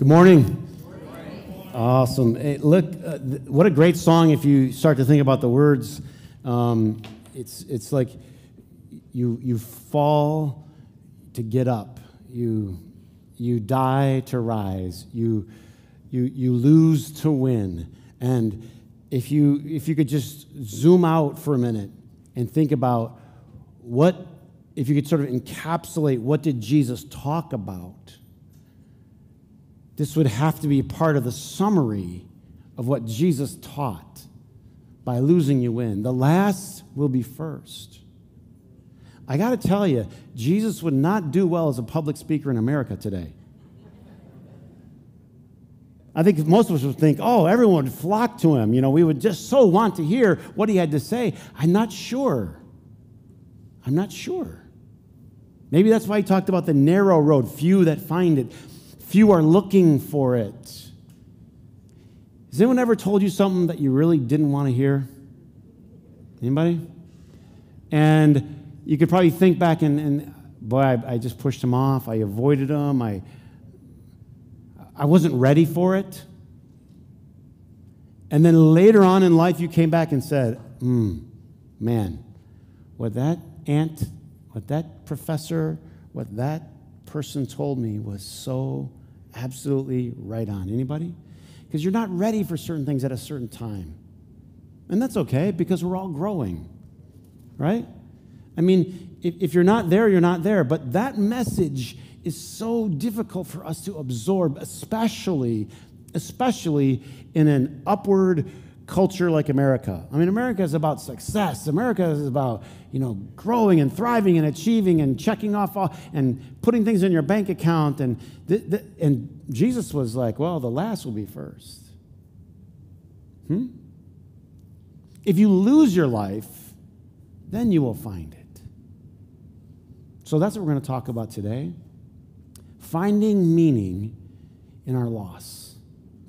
Good morning. Awesome. Hey, look, uh, th- what a great song if you start to think about the words. Um, it's, it's like you, you fall to get up, you, you die to rise, you, you, you lose to win. And if you, if you could just zoom out for a minute and think about what, if you could sort of encapsulate what did Jesus talk about? This would have to be part of the summary of what Jesus taught. By losing, you win. The last will be first. I got to tell you, Jesus would not do well as a public speaker in America today. I think most of us would think, oh, everyone would flock to him. You know, we would just so want to hear what he had to say. I'm not sure. I'm not sure. Maybe that's why he talked about the narrow road, few that find it, few are looking for it. Has anyone ever told you something that you really didn't want to hear? Anybody? And you could probably think back and, and boy, I, I just pushed him off. I avoided him. I, I wasn't ready for it. And then later on in life, you came back and said, hmm, man, what that aunt, what that professor, what that person told me was so absolutely right on. Anybody? Because you're not ready for certain things at a certain time. And that's okay because we're all growing, right? I mean, if, if you're not there, you're not there. But that message is so difficult for us to absorb, especially, especially in an upward culture like America. I mean, America is about success. America is about, you know, growing and thriving and achieving and checking off all, and putting things in your bank account. And, th- th- and Jesus was like, well, the last will be first. Hmm? If you lose your life, then you will find it. So that's what we're going to talk about today finding meaning in our loss.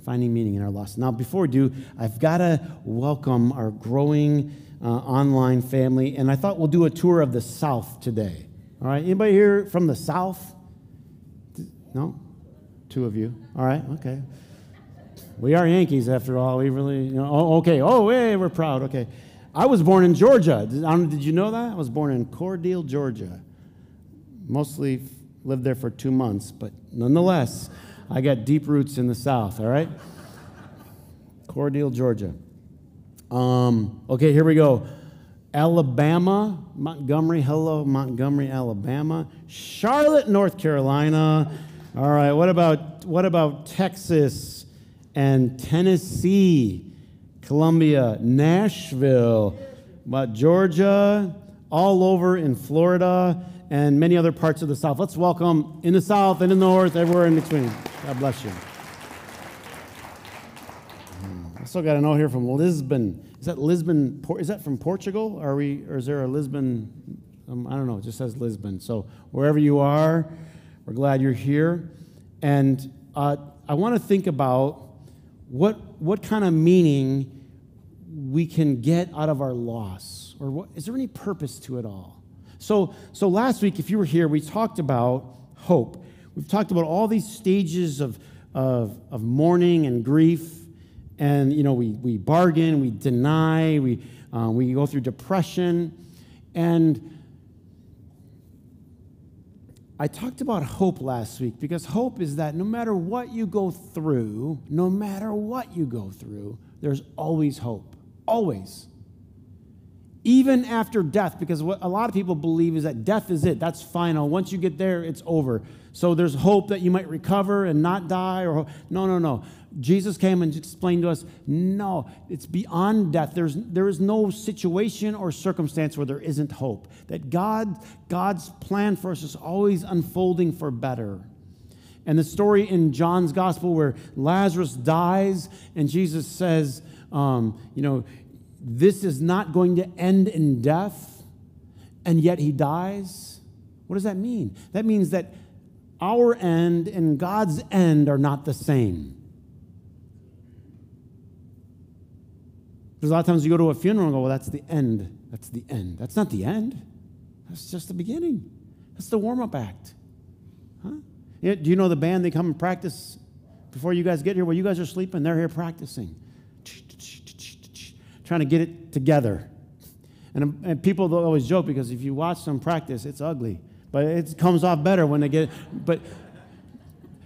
Finding meaning in our loss. Now, before we do, I've got to welcome our growing uh, online family, and I thought we'll do a tour of the South today. All right, anybody here from the South? No? Two of you. All right, okay. We are Yankees after all. We really, you know, oh, okay. Oh, hey, we're proud. Okay. I was born in Georgia. Did, did you know that? I was born in Cordele, Georgia. Mostly lived there for two months, but nonetheless, I got deep roots in the South, all right? Cordele, Georgia. Um, okay, here we go. Alabama, Montgomery, hello, Montgomery, Alabama. Charlotte, North Carolina. All right, what about, what about Texas and Tennessee, Columbia, Nashville, what, Georgia, all over in Florida, and many other parts of the South. Let's welcome in the South and in the North, everywhere in between. God bless you. I still got to know here from Lisbon. Is that Lisbon? Is that from Portugal? Are we, or is there a Lisbon? Um, I don't know. It just says Lisbon. So wherever you are, we're glad you're here. And uh, I want to think about what what kind of meaning we can get out of our loss, or what, is there any purpose to it all? So, so last week, if you were here, we talked about hope. We've talked about all these stages of, of, of mourning and grief. And, you know, we, we bargain, we deny, we, uh, we go through depression. And I talked about hope last week because hope is that no matter what you go through, no matter what you go through, there's always hope. Always even after death, because what a lot of people believe is that death is it. That's final. Once you get there, it's over. So there's hope that you might recover and not die. Or no, no, no. Jesus came and explained to us, no, it's beyond death. There's there is no situation or circumstance where there isn't hope. That God God's plan for us is always unfolding for better. And the story in John's gospel where Lazarus dies and Jesus says, um, you know, this is not going to end in death, and yet he dies? What does that mean? That means that our end and God's end are not the same. There's a lot of times you go to a funeral and go, well, that's the end. That's the end. That's not the end. That's just the beginning. That's the warm up act. Huh? Do you know the band? They come and practice before you guys get here, while you guys are sleeping, they're here practicing, trying to get it together. And, and people always joke because if you watch them practice, it's ugly. But it comes off better when they get But,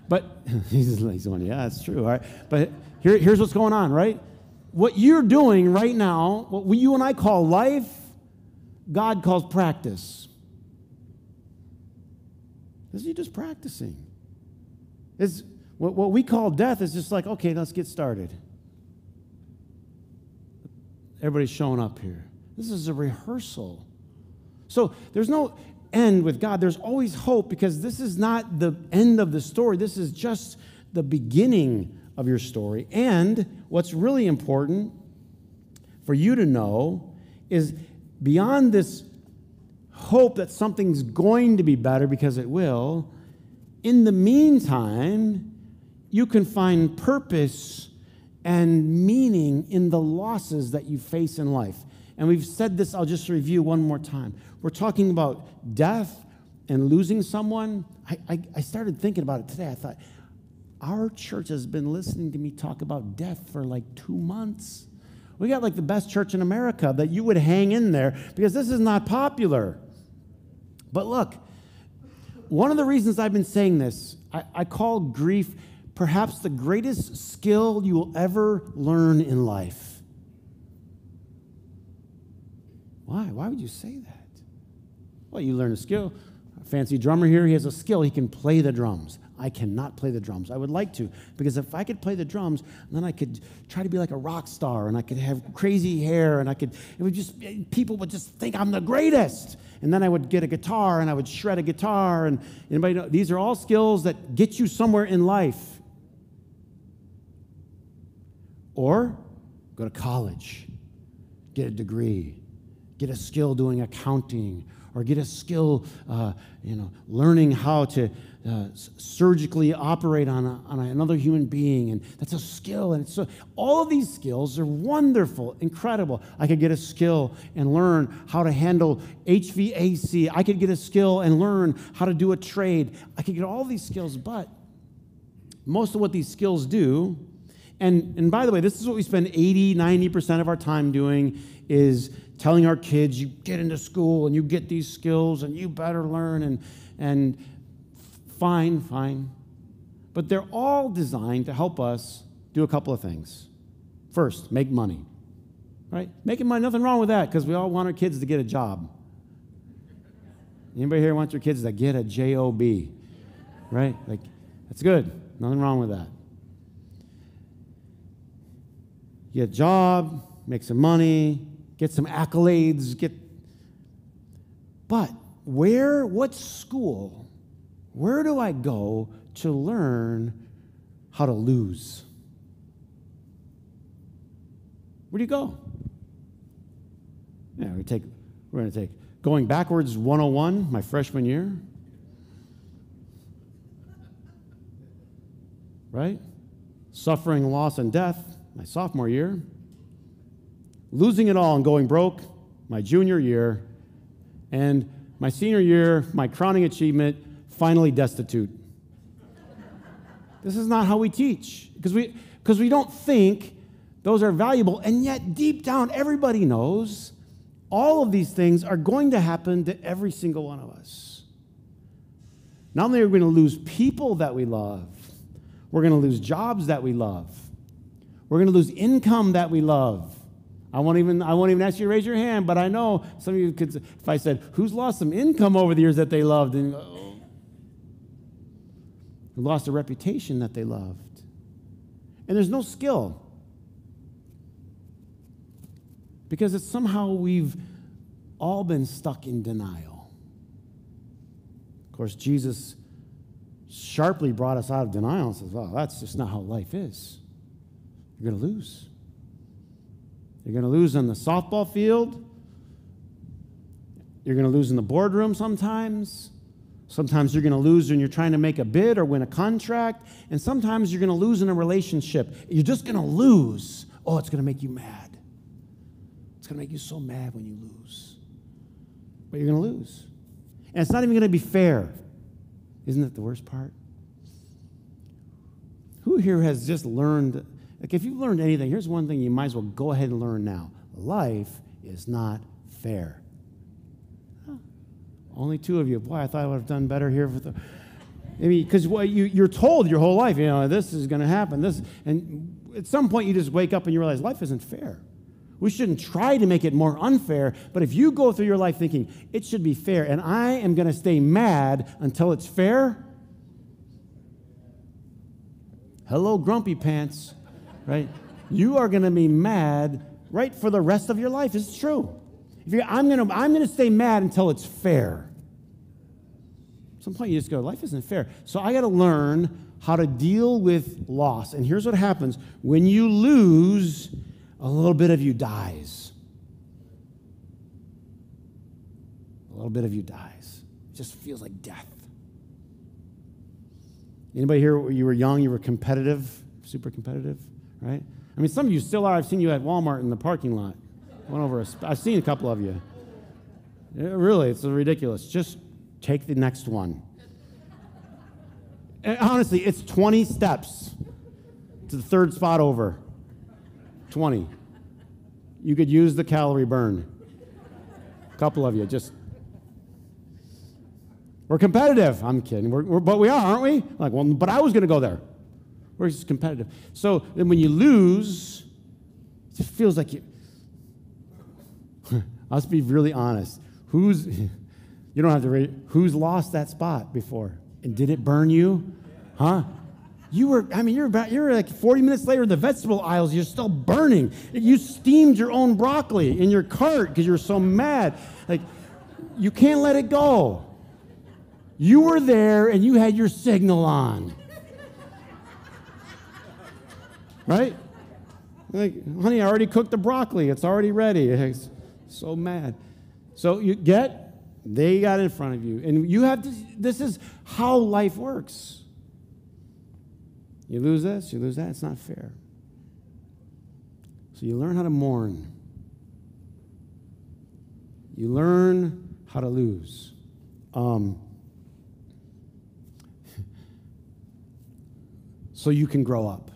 but he's, he's going, yeah, that's true. All right. But here, here's what's going on, right? What you're doing right now, what you and I call life, God calls practice. This is you just practicing. It's, what, what we call death is just like, okay, let's get started. Everybody's showing up here. This is a rehearsal. So there's no end with God. There's always hope because this is not the end of the story. This is just the beginning of your story. And what's really important for you to know is beyond this hope that something's going to be better because it will, in the meantime, you can find purpose and meaning in the losses that you face in life. And we've said this, I'll just review one more time. We're talking about death and losing someone. I, I, I, started thinking about it today. I thought, our church has been listening to me talk about death for like two months. We got like the best church in America that you would hang in there because this is not popular. But look, one of the reasons I've been saying this, I, I call grief perhaps the greatest skill you will ever learn in life. Why? Why would you say that? Well, you learn a skill. A fancy drummer here, he has a skill. He can play the drums. I cannot play the drums. I would like to, because if I could play the drums, then I could try to be like a rock star and I could have crazy hair and I could, it would just, people would just think I'm the greatest. And then I would get a guitar and I would shred a guitar. And anybody know, these are all skills that get you somewhere in life. Or go to college, get a degree, get a skill doing accounting or get a skill, uh, you know, learning how to uh, surgically operate on, a, on another human being. And that's a skill. And so all of these skills are wonderful, incredible. I could get a skill and learn how to handle HVAC. I could get a skill and learn how to do a trade. I could get all these skills, but most of what these skills do, and, and by the way, this is what we spend 80, 90% of our time doing is telling our kids, you get into school and you get these skills and you better learn and, and fine, fine. But they're all designed to help us do a couple of things. First, make money. Right? Making money, nothing wrong with that because we all want our kids to get a job. Anybody here wants your kids to get a job? Right? Like that's good. Nothing wrong with that. Get a job, make some money, get some accolades, get. But where, what school, where do I go to learn how to lose? Where do you go? Yeah, we take, we're going to take going backwards 101, my freshman year. Right? Suffering, loss, and death, my sophomore year losing it all and going broke my junior year, and my senior year, my crowning achievement, finally destitute. this is not how we teach because we, because we don't think those are valuable, and yet deep down, everybody knows all of these things are going to happen to every single one of us. Not only are we going to lose people that we love, we're going to lose jobs that we love, we're going to lose income that we love. I won't even I won't even ask you to raise your hand, but I know some of you could. If I said, "Who's lost some income over the years that they loved?" and oh, lost a reputation that they loved, and there's no skill because it's somehow we've all been stuck in denial. Of course, Jesus sharply brought us out of denial and says, "Well, that's just not how life is. You're going to lose." You're going to lose on the softball field. You're going to lose in the boardroom sometimes. Sometimes you're going to lose when you're trying to make a bid or win a contract. And sometimes you're going to lose in a relationship. You're just going to lose. Oh, it's going to make you mad. It's going to make you so mad when you lose. But you're going to lose. And it's not even going to be fair. Isn't that the worst part? Who here has just learned? Like, if you've learned anything, here's one thing you might as well go ahead and learn now life is not fair. Only two of you. Boy, I thought I would have done better here. The, I mean, because well, you, you're told your whole life, you know, this is going to happen. This, and at some point, you just wake up and you realize life isn't fair. We shouldn't try to make it more unfair, but if you go through your life thinking it should be fair and I am going to stay mad until it's fair, hello, grumpy pants, right? you are going to be mad right for the rest of your life. It's true. I'm going to I'm going to stay mad until it's fair. At some point, you just go, life isn't fair. So I got to learn how to deal with loss. And here's what happens when you lose, a little bit of you dies. A little bit of you dies. It just feels like death. Anybody here, you were young, you were competitive, super competitive, right? I mean, some of you still are. I've seen you at Walmart in the parking lot. Went over. A, I've seen a couple of you. It, really, it's ridiculous. Just take the next one. And honestly, it's 20 steps to the third spot over. 20. You could use the calorie burn. A couple of you, just. We're competitive. I'm kidding. We're, we're, but we are, aren't we? Like, well, but I was going to go there. We're just competitive. So then when you lose, it feels like you. Let's be really honest. Who's, you don't have to rate, who's lost that spot before? And did it burn you? Huh? You were, I mean, you're about, you're like 40 minutes later in the vegetable aisles, you're still burning. You steamed your own broccoli in your cart because you're so mad. Like, you can't let it go. You were there and you had your signal on. Right? Like, honey, I already cooked the broccoli. It's already ready. It's so mad. So you get, they got in front of you. And you have to, this is how life works. You lose this, you lose that. It's not fair. So you learn how to mourn. You learn how to lose. Um, so you can grow up.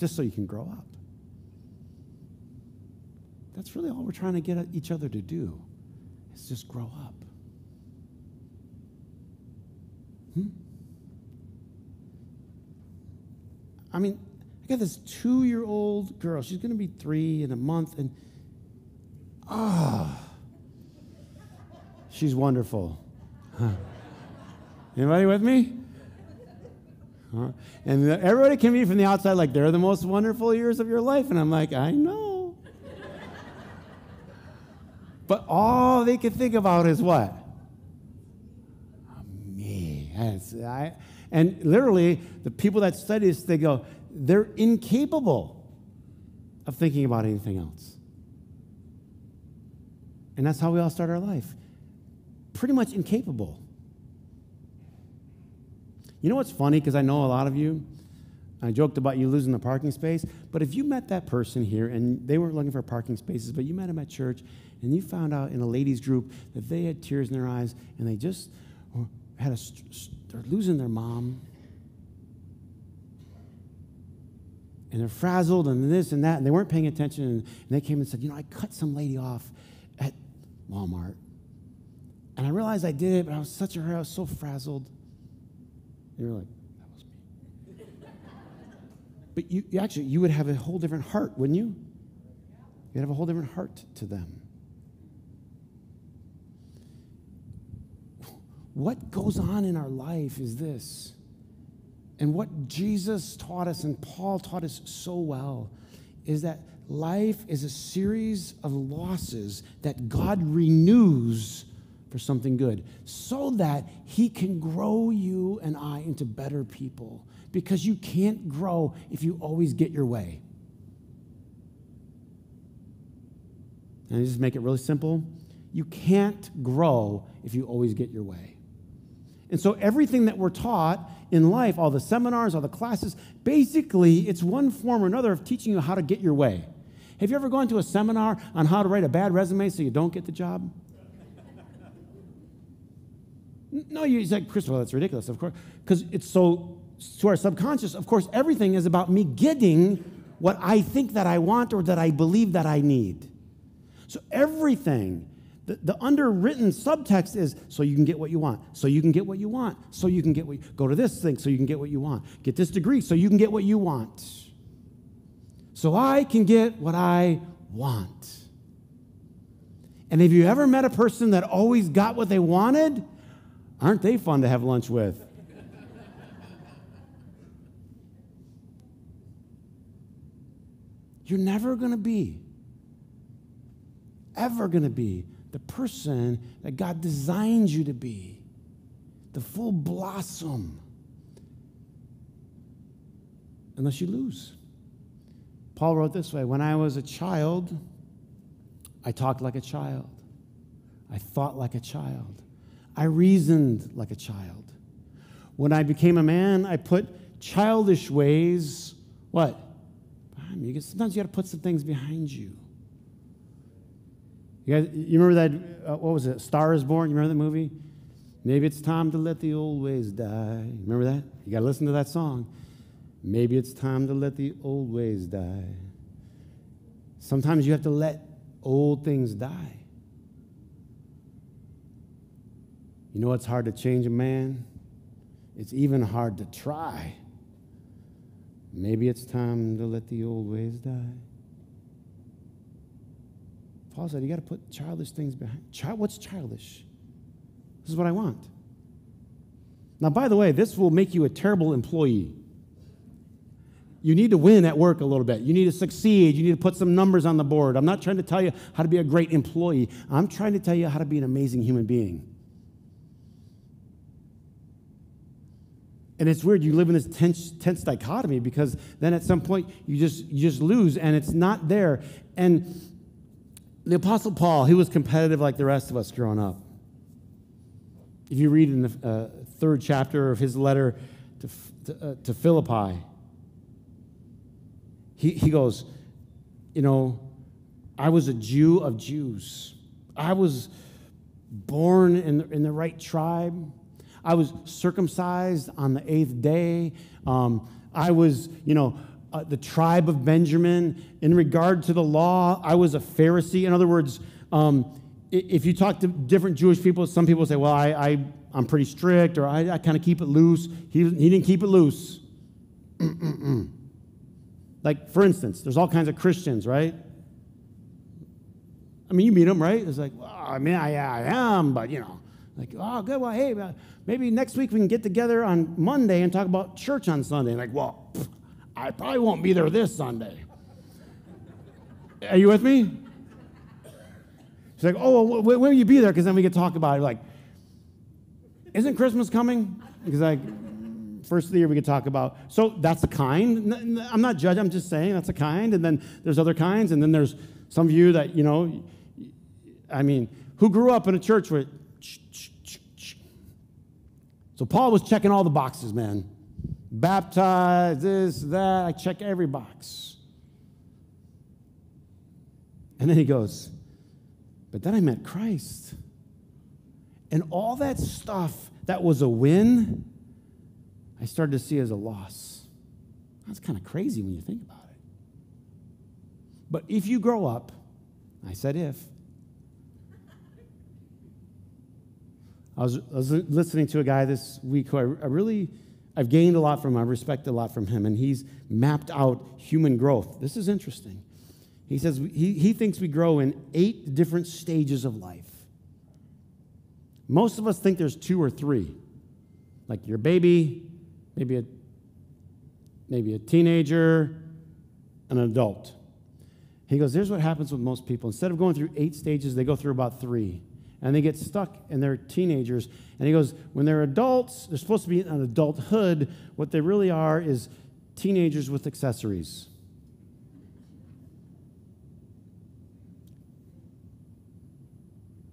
Just so you can grow up. That's really all we're trying to get each other to do, is just grow up. Hmm? I mean, I got this two year old girl. She's going to be three in a month, and ah, oh, she's wonderful. Huh. Anybody with me? Huh? And everybody can be from the outside like they're the most wonderful years of your life. And I'm like, I know. but all they can think about is what? Ah, Me. I, and literally, the people that study this, they go, they're incapable of thinking about anything else. And that's how we all start our life. Pretty much incapable. You know what's funny? Because I know a lot of you, I joked about you losing the parking space, but if you met that person here and they weren't looking for parking spaces, but you met them at church and you found out in a ladies' group that they had tears in their eyes and they just had a, they're losing their mom and they're frazzled and this and that, and they weren't paying attention. And, they came and said, You know, I cut some lady off at Walmart. And I realized I did it, but I was such a hurry, I was so frazzled. You're like, That was me. but you, you actually, you would have a whole different heart, wouldn't you? You'd have a whole different heart to them. What goes on in our life is this and what Jesus taught us and Paul taught us so well is that life is a series of losses that God renews for something good so that he can grow you and I into better people because you can't grow if you always get your way. And I just make it really simple. You can't grow if you always get your way. And so everything that we're taught in life, all the seminars, all the classes, basically it's one form or another of teaching you how to get your way. Have you ever gone to a seminar on how to write a bad resume so you don't get the job? No, you said, Chris, well, that's ridiculous, of course. Because it's so, to our subconscious, of course, everything is about me getting what I think that I want or that I believe that I need. So everything, the, the underwritten subtext is so you can get what you want, so you can get what you want, so you can get what you, go to this thing so you can get what you want, get this degree so you can get what you want. So I can get what I want. And have you ever met a person that always got what they wanted? Aren't they fun to have lunch with? You're never going to be, ever going to be the person that God designed you to be, the full blossom, unless you lose. Paul wrote this way When I was a child, I talked like a child, I thought like a child. I reasoned like a child. When I became a man, I put childish ways, what? Behind me. Sometimes you got to put some things behind you. You, guys, you remember that, uh, what was it, Star is Born? You remember that movie? Maybe it's time to let the old ways die. Remember that? You got to listen to that song. Maybe it's time to let the old ways die. Sometimes you have to let old things die. You know it's hard to change a man? It's even hard to try. Maybe it's time to let the old ways die. Paul said, You got to put childish things behind. Child, what's childish? This is what I want. Now, by the way, this will make you a terrible employee. You need to win at work a little bit. You need to succeed. You need to put some numbers on the board. I'm not trying to tell you how to be a great employee. I'm trying to tell you how to be an amazing human being. And it's weird, you live in this tense, tense dichotomy because then at some point you just, you just lose and it's not there. And the Apostle Paul, he was competitive like the rest of us growing up. If you read in the uh, third chapter of his letter to, to, uh, to Philippi, he, he goes, You know, I was a Jew of Jews. I was born in the, in the right tribe. I was circumcised on the eighth day. Um, I was, you know, uh, the tribe of Benjamin. In regard to the law, I was a Pharisee. In other words, um, if you talk to different Jewish people, some people say, well, I, I, am pretty strict or I, I kind of keep it loose. He, he didn't keep it loose. like, for instance, there's all kinds of Christians, right? I mean, you meet them, right? It's like, well, I mean, I, I am, but, you know, like, oh, good. Well, hey, maybe next week we can get together on Monday and talk about church on Sunday. Like, well, I probably won't be there this Sunday. Are you with me? She's like, oh, well, when will you be there? Because then we could talk about it. Like, isn't Christmas coming? Because like, first of the year we could talk about. So that's a kind. I'm not judging. I'm just saying that's a kind. And then there's other kinds. And then there's some of you that you know. I mean, who grew up in a church where so Paul was checking all the boxes, man. Baptized, this, that. I check every box. And then he goes, But then I met Christ. And all that stuff that was a win, I started to see as a loss. That's kind of crazy when you think about it. But if you grow up, I said if, I was, I was listening to a guy this week who I, I really, I've gained a lot from. I respect a lot from him. And he's mapped out human growth. This is interesting. He says he, he thinks we grow in eight different stages of life. Most of us think there's two or three. Like your baby, maybe a, maybe a teenager, an adult. He goes, Here's what happens with most people. Instead of going through eight stages, they go through about three and they get stuck and they're teenagers. And he goes, when they're adults, they're supposed to be in adulthood. What they really are is teenagers with accessories.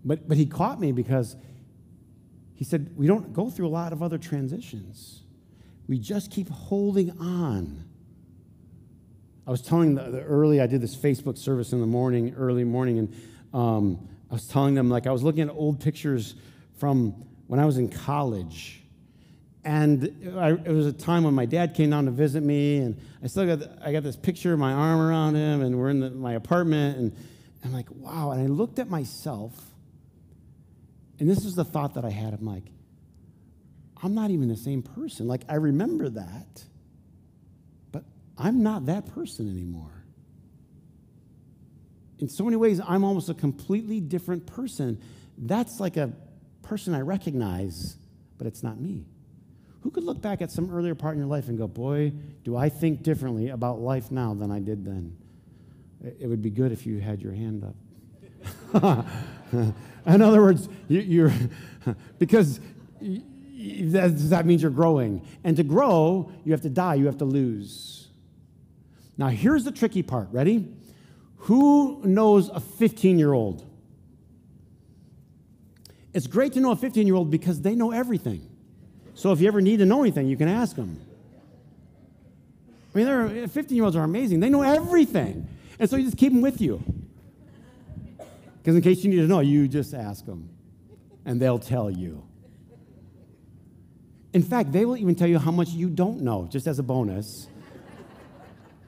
But, but he caught me because he said, We don't go through a lot of other transitions. We just keep holding on. I was telling the, the early, I did this Facebook service in the morning, early morning, and um, I was telling them, like, I was looking at old pictures from when I was in college. And I, it was a time when my dad came down to visit me, and I still got I got this picture of my arm around him, and we're in the, my apartment, and I'm like, wow. And I looked at myself, and this is the thought that I had. I'm like, I'm not even the same person. Like I remember that, but I'm not that person anymore. In so many ways, I'm almost a completely different person. That's like a person I recognize, but it's not me. Who could look back at some earlier part in your life and go, Boy, do I think differently about life now than I did then? It would be good if you had your hand up. in other words, you, are because that, that means you're growing. And to grow, you have to die, you have to lose. Now, here's the tricky part. Ready? Who knows a 15 year old? It's great to know a 15 year old because they know everything. So if you ever need to know anything, you can ask them. I mean, 15 year olds are amazing. They know everything. And so you just keep them with you. Because in case you need to know, you just ask them, and they'll tell you. In fact, they will even tell you how much you don't know, just as a bonus.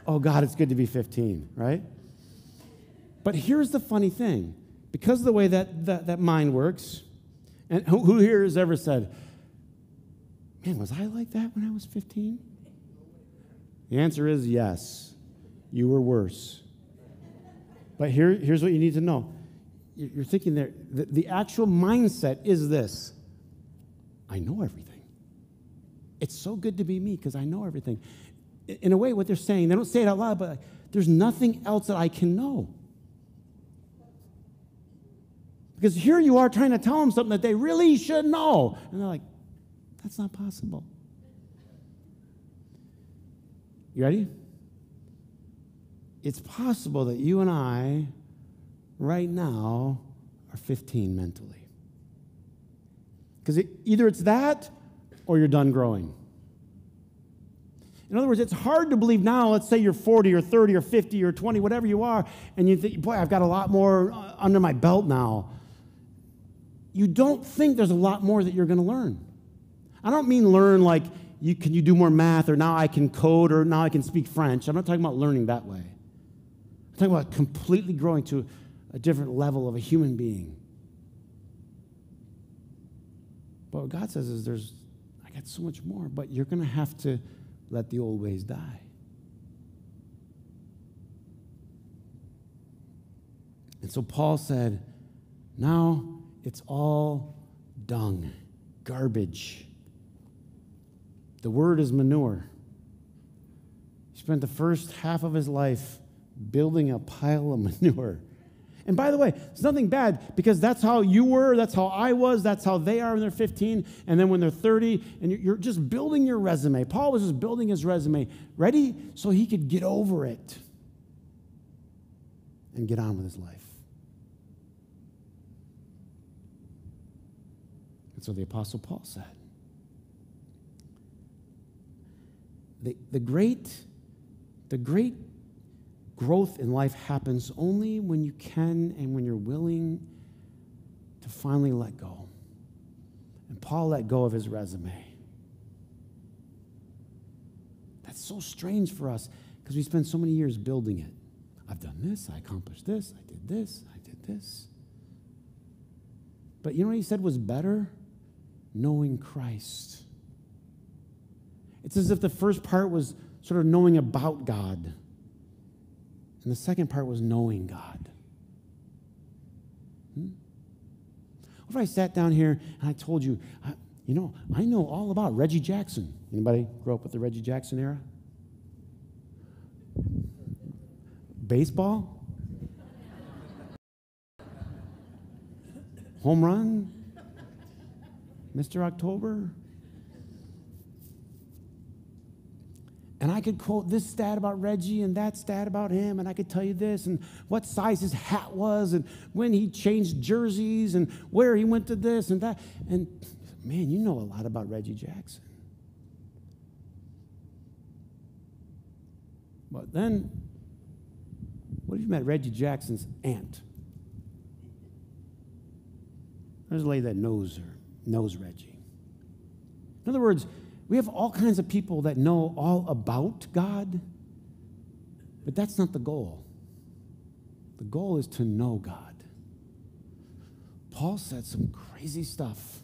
oh, God, it's good to be 15, right? But here's the funny thing because of the way that, that, that mind works, and who, who here has ever said, Man, was I like that when I was 15? The answer is yes, you were worse. But here, here's what you need to know. You're thinking there, the, the actual mindset is this I know everything. It's so good to be me because I know everything. In a way, what they're saying, they don't say it out loud, but there's nothing else that I can know. Because here you are trying to tell them something that they really should know. And they're like, that's not possible. You ready? It's possible that you and I, right now, are 15 mentally. Because it, either it's that or you're done growing. In other words, it's hard to believe now, let's say you're 40 or 30 or 50 or 20, whatever you are, and you think, boy, I've got a lot more uh, under my belt now. You don't think there's a lot more that you're going to learn. I don't mean learn like you can you do more math or now I can code or now I can speak French. I'm not talking about learning that way. I'm talking about completely growing to a different level of a human being. But what God says is there's I got so much more, but you're going to have to let the old ways die. And so Paul said, now it's all dung, garbage. The word is manure. He spent the first half of his life building a pile of manure. And by the way, it's nothing bad because that's how you were, that's how I was, that's how they are when they're 15, and then when they're 30, and you're just building your resume. Paul was just building his resume, ready so he could get over it and get on with his life. That's what the Apostle Paul said. The, the great, the great growth in life happens only when you can and when you're willing to finally let go. And Paul let go of his resume. That's so strange for us because we spend so many years building it. I've done this, I accomplished this, I did this, I did this. But you know what he said was better? Knowing Christ. It's as if the first part was sort of knowing about God, and the second part was knowing God. Hmm? What if I sat down here and I told you, you know, I know all about Reggie Jackson. Anybody grow up with the Reggie Jackson era? Baseball? Home run? Mr. October? And I could quote this stat about Reggie and that stat about him, and I could tell you this and what size his hat was, and when he changed jerseys, and where he went to this and that. And man, you know a lot about Reggie Jackson. But then, what if you met Reggie Jackson's aunt? There's a lady that knows her knows Reggie. In other words, we have all kinds of people that know all about God, but that's not the goal. The goal is to know God. Paul said some crazy stuff.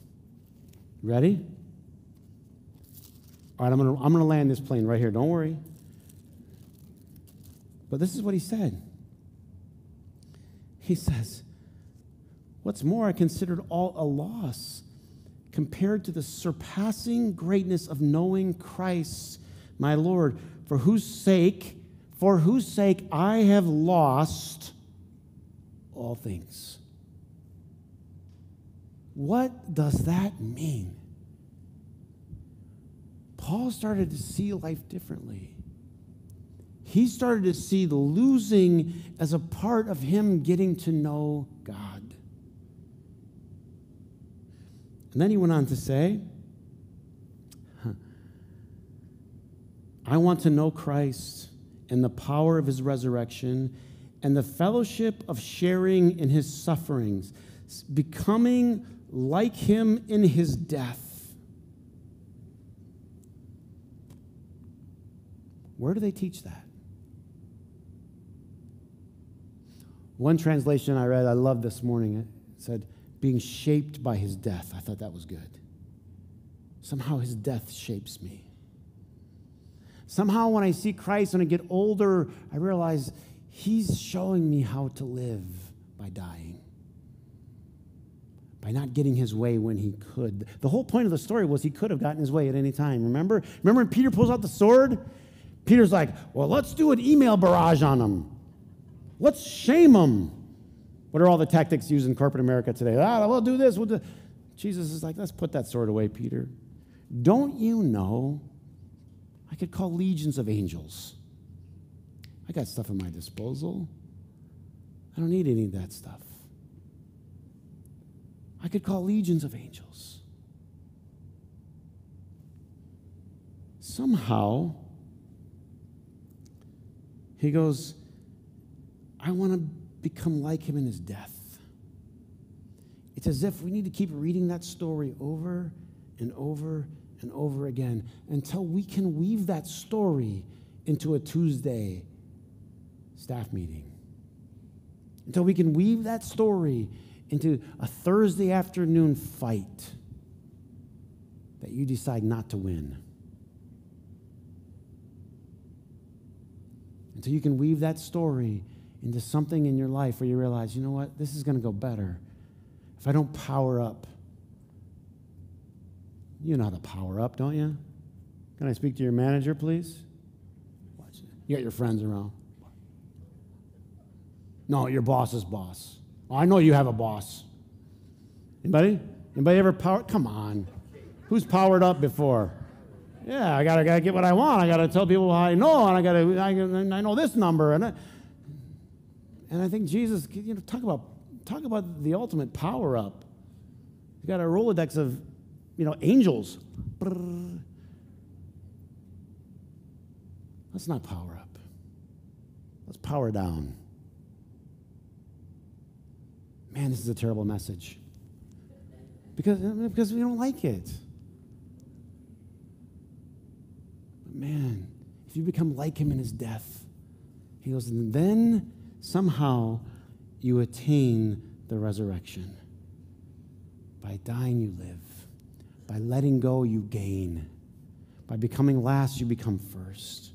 Ready? All right, I'm going to I'm going to land this plane right here. Don't worry. But this is what he said. He says, What's more, I considered all a loss compared to the surpassing greatness of knowing Christ, my Lord, for whose sake, for whose sake I have lost all things. What does that mean? Paul started to see life differently. He started to see the losing as a part of him getting to know God. And then he went on to say, I want to know Christ and the power of his resurrection and the fellowship of sharing in his sufferings, becoming like him in his death. Where do they teach that? One translation I read, I love this morning, it said, being shaped by his death. I thought that was good. Somehow his death shapes me. Somehow when I see Christ, when I get older, I realize he's showing me how to live by dying, by not getting his way when he could. The whole point of the story was he could have gotten his way at any time. Remember? Remember when Peter pulls out the sword? Peter's like, well, let's do an email barrage on him. Let's shame him. What are all the tactics used in corporate America today? Ah, we'll do this. We'll do. Jesus is like, let's put that sword away, Peter. Don't you know? I could call legions of angels. I got stuff at my disposal. I don't need any of that stuff. I could call legions of angels. Somehow, he goes, I want to become like him in his death. It's as if we need to keep reading that story over and over and over again until we can weave that story into a Tuesday staff meeting. Until we can weave that story into a Thursday afternoon fight that you decide not to win. Until you can weave that story into something in your life where you realize, you know what, this is going to go better if I don't power up. You know how to power up, don't you? Can I speak to your manager, please? You got your friends around. No, your boss's boss. Oh, I know you have a boss. Anybody? Anybody ever power? Come on. Who's powered up before? Yeah, I gotta, gotta get what I want. I gotta tell people I know, and I gotta, I, I know this number, and I, and I think Jesus, you know, talk about talk about the ultimate power up. You got a Rolodex of, you know, angels. Let's not power up. Let's power down. Man, this is a terrible message. Because, because we don't like it. But man, if you become like him in his death, he goes, and then somehow you attain the resurrection. By dying, you live. By letting go, you gain. By becoming last, you become first.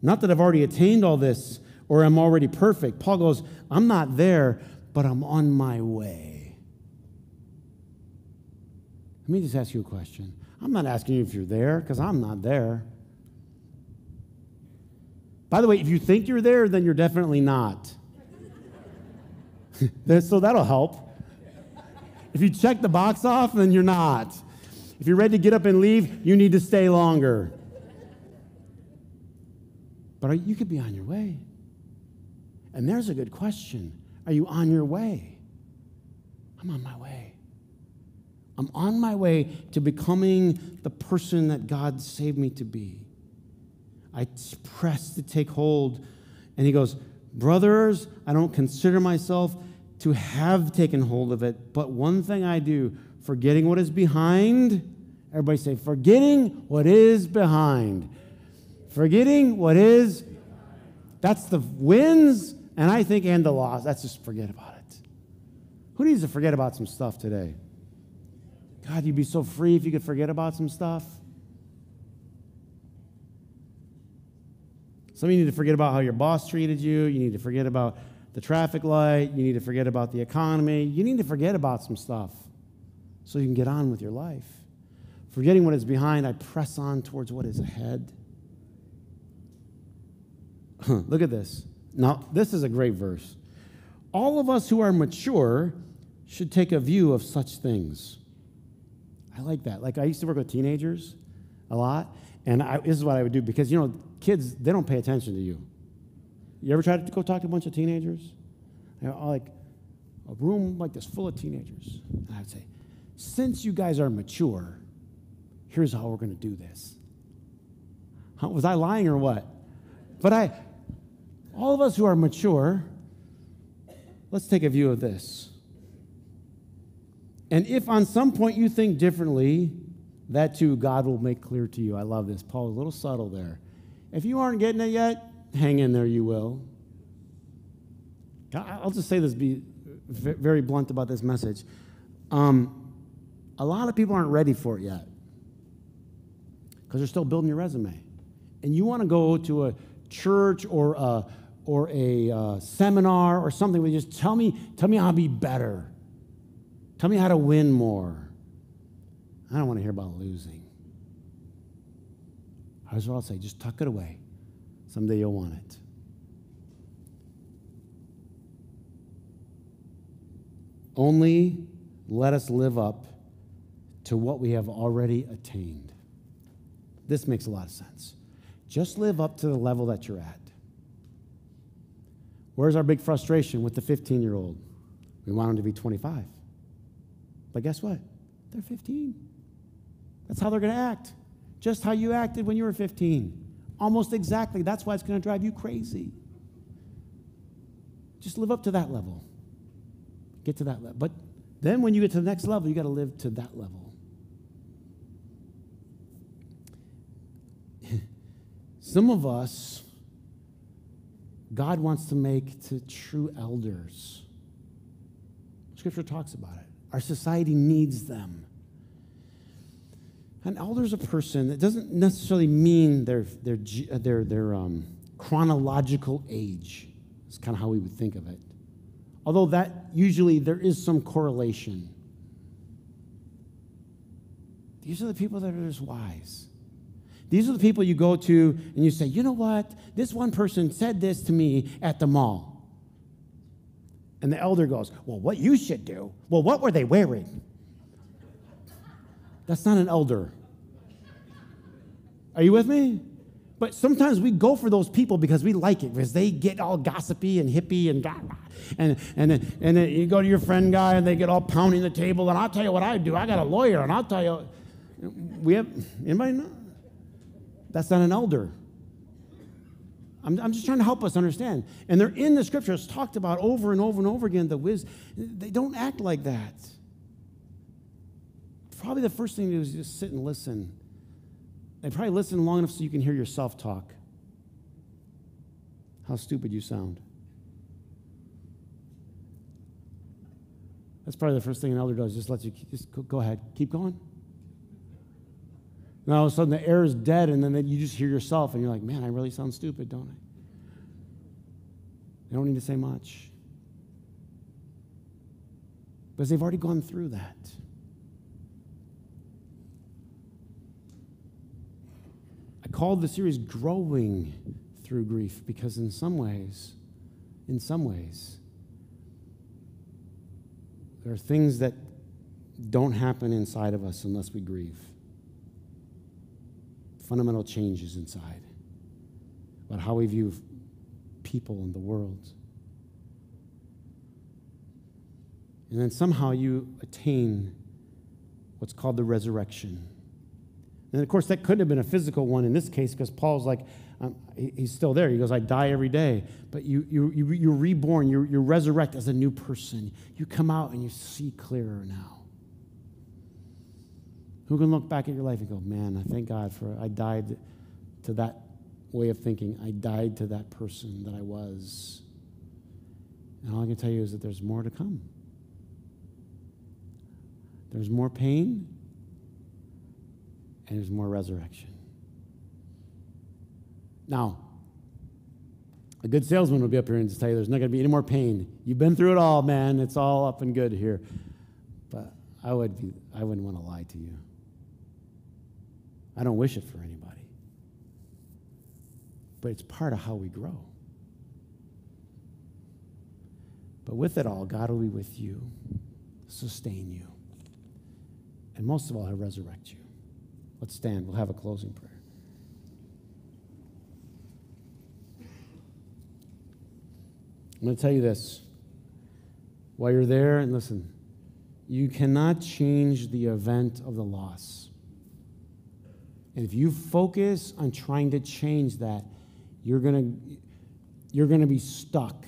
Not that I've already attained all this or I'm already perfect. Paul goes, I'm not there, but I'm on my way. Let me just ask you a question. I'm not asking you if you're there, because I'm not there. By the way, if you think you're there, then you're definitely not. so that'll help. If you check the box off, then you're not. If you're ready to get up and leave, you need to stay longer. But you could be on your way. And there's a good question Are you on your way? I'm on my way. I'm on my way to becoming the person that God saved me to be. I press to take hold. And he goes, Brothers, I don't consider myself to have taken hold of it, but one thing I do, forgetting what is behind. Everybody say, forgetting what is behind. Forgetting what is. That's the wins, and I think, and the loss. That's just forget about it. Who needs to forget about some stuff today? God, you'd be so free if you could forget about some stuff. Some of you need to forget about how your boss treated you. You need to forget about the traffic light. You need to forget about the economy. You need to forget about some stuff so you can get on with your life. Forgetting what is behind, I press on towards what is ahead. Look at this. Now, this is a great verse. All of us who are mature should take a view of such things. I like that. Like, I used to work with teenagers a lot, and I, this is what I would do because, you know, kids, they don't pay attention to you. You ever tried to go talk to a bunch of teenagers? You know, like a room like this full of teenagers. And I'd say, since you guys are mature, here's how we're going to do this. Was I lying or what? But I, all of us who are mature, let's take a view of this. And if on some point you think differently, that too God will make clear to you. I love this. Paul, a little subtle there. If you aren't getting it yet, hang in there, you will. I'll just say this, be very blunt about this message. Um, a lot of people aren't ready for it yet because they're still building your resume. And you want to go to a church or a, or a uh, seminar or something where you just tell me, tell me how to be better. Tell me how to win more. I don't want to hear about losing. Here's what I'll say just tuck it away. Someday you'll want it. Only let us live up to what we have already attained. This makes a lot of sense. Just live up to the level that you're at. Where's our big frustration with the 15 year old? We want them to be 25. But guess what? They're 15. That's how they're going to act. Just how you acted when you were 15. Almost exactly. That's why it's going to drive you crazy. Just live up to that level. Get to that level. But then when you get to the next level, you got to live to that level. Some of us, God wants to make to true elders. Scripture talks about it. Our society needs them. An elder is a person that doesn't necessarily mean their, their, their, their um, chronological age. It's kind of how we would think of it. Although that usually there is some correlation. These are the people that are just wise. These are the people you go to and you say, you know what? This one person said this to me at the mall. And the elder goes, well, what you should do? Well, what were they wearing? That's not an elder. Are you with me? But sometimes we go for those people because we like it, because they get all gossipy and hippie and and and then, and then you go to your friend guy and they get all pounding the table. And I'll tell you what I do. I got a lawyer, and I'll tell you, we have anybody know? That's not an elder. I'm, I'm just trying to help us understand. And they're in the scriptures, talked about over and over and over again. The wisdom, they don't act like that probably the first thing to do is just sit and listen. And probably listen long enough so you can hear yourself talk. How stupid you sound. That's probably the first thing an elder does, just lets you just go ahead, keep going. Now all of a sudden the air is dead, and then you just hear yourself, and you're like, man, I really sound stupid, don't I? They don't need to say much. Because they've already gone through that. I called the series Growing Through Grief because, in some ways, in some ways, there are things that don't happen inside of us unless we grieve. Fundamental changes inside about how we view people in the world. And then somehow you attain what's called the resurrection. And of course, that couldn't have been a physical one in this case because Paul's like, um, he's still there. He goes, I die every day. But you, you, you, you're reborn, you're, you're resurrected as a new person. You come out and you see clearer now. Who can look back at your life and go, man, I thank God for I died to that way of thinking. I died to that person that I was. And all I can tell you is that there's more to come. There's more pain and there's more resurrection. Now, a good salesman would be up here and just tell you there's not going to be any more pain. You've been through it all, man. It's all up and good here. But I would be, I wouldn't want to lie to you. I don't wish it for anybody. But it's part of how we grow. But with it all, God will be with you, sustain you, and most of all, He'll resurrect you. Let's stand. We'll have a closing prayer. I'm going to tell you this. While you're there, and listen, you cannot change the event of the loss. And if you focus on trying to change that, you're going to, you're going to be stuck.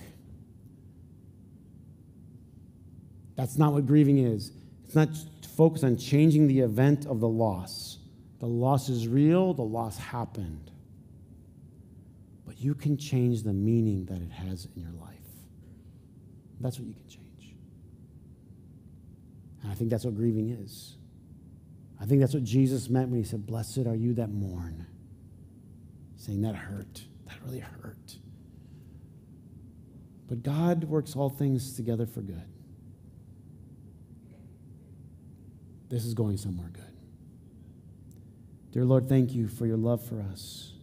That's not what grieving is. It's not focus on changing the event of the loss. The loss is real, the loss happened. But you can change the meaning that it has in your life. That's what you can change. And I think that's what grieving is. I think that's what Jesus meant when he said, Blessed are you that mourn. Saying that hurt. That really hurt. But God works all things together for good. This is going somewhere good. Dear Lord, thank you for your love for us.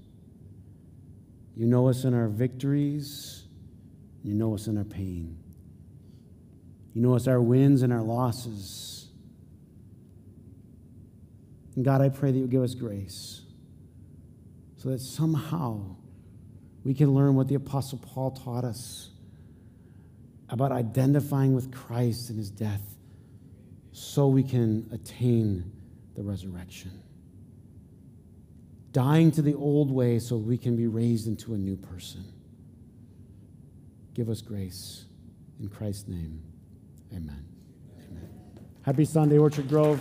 You know us in our victories, you know us in our pain. You know us our wins and our losses. And God, I pray that you give us grace so that somehow we can learn what the Apostle Paul taught us about identifying with Christ and his death so we can attain the resurrection. Dying to the old way so we can be raised into a new person. Give us grace. In Christ's name. Amen. Amen. Happy Sunday, Orchard Grove.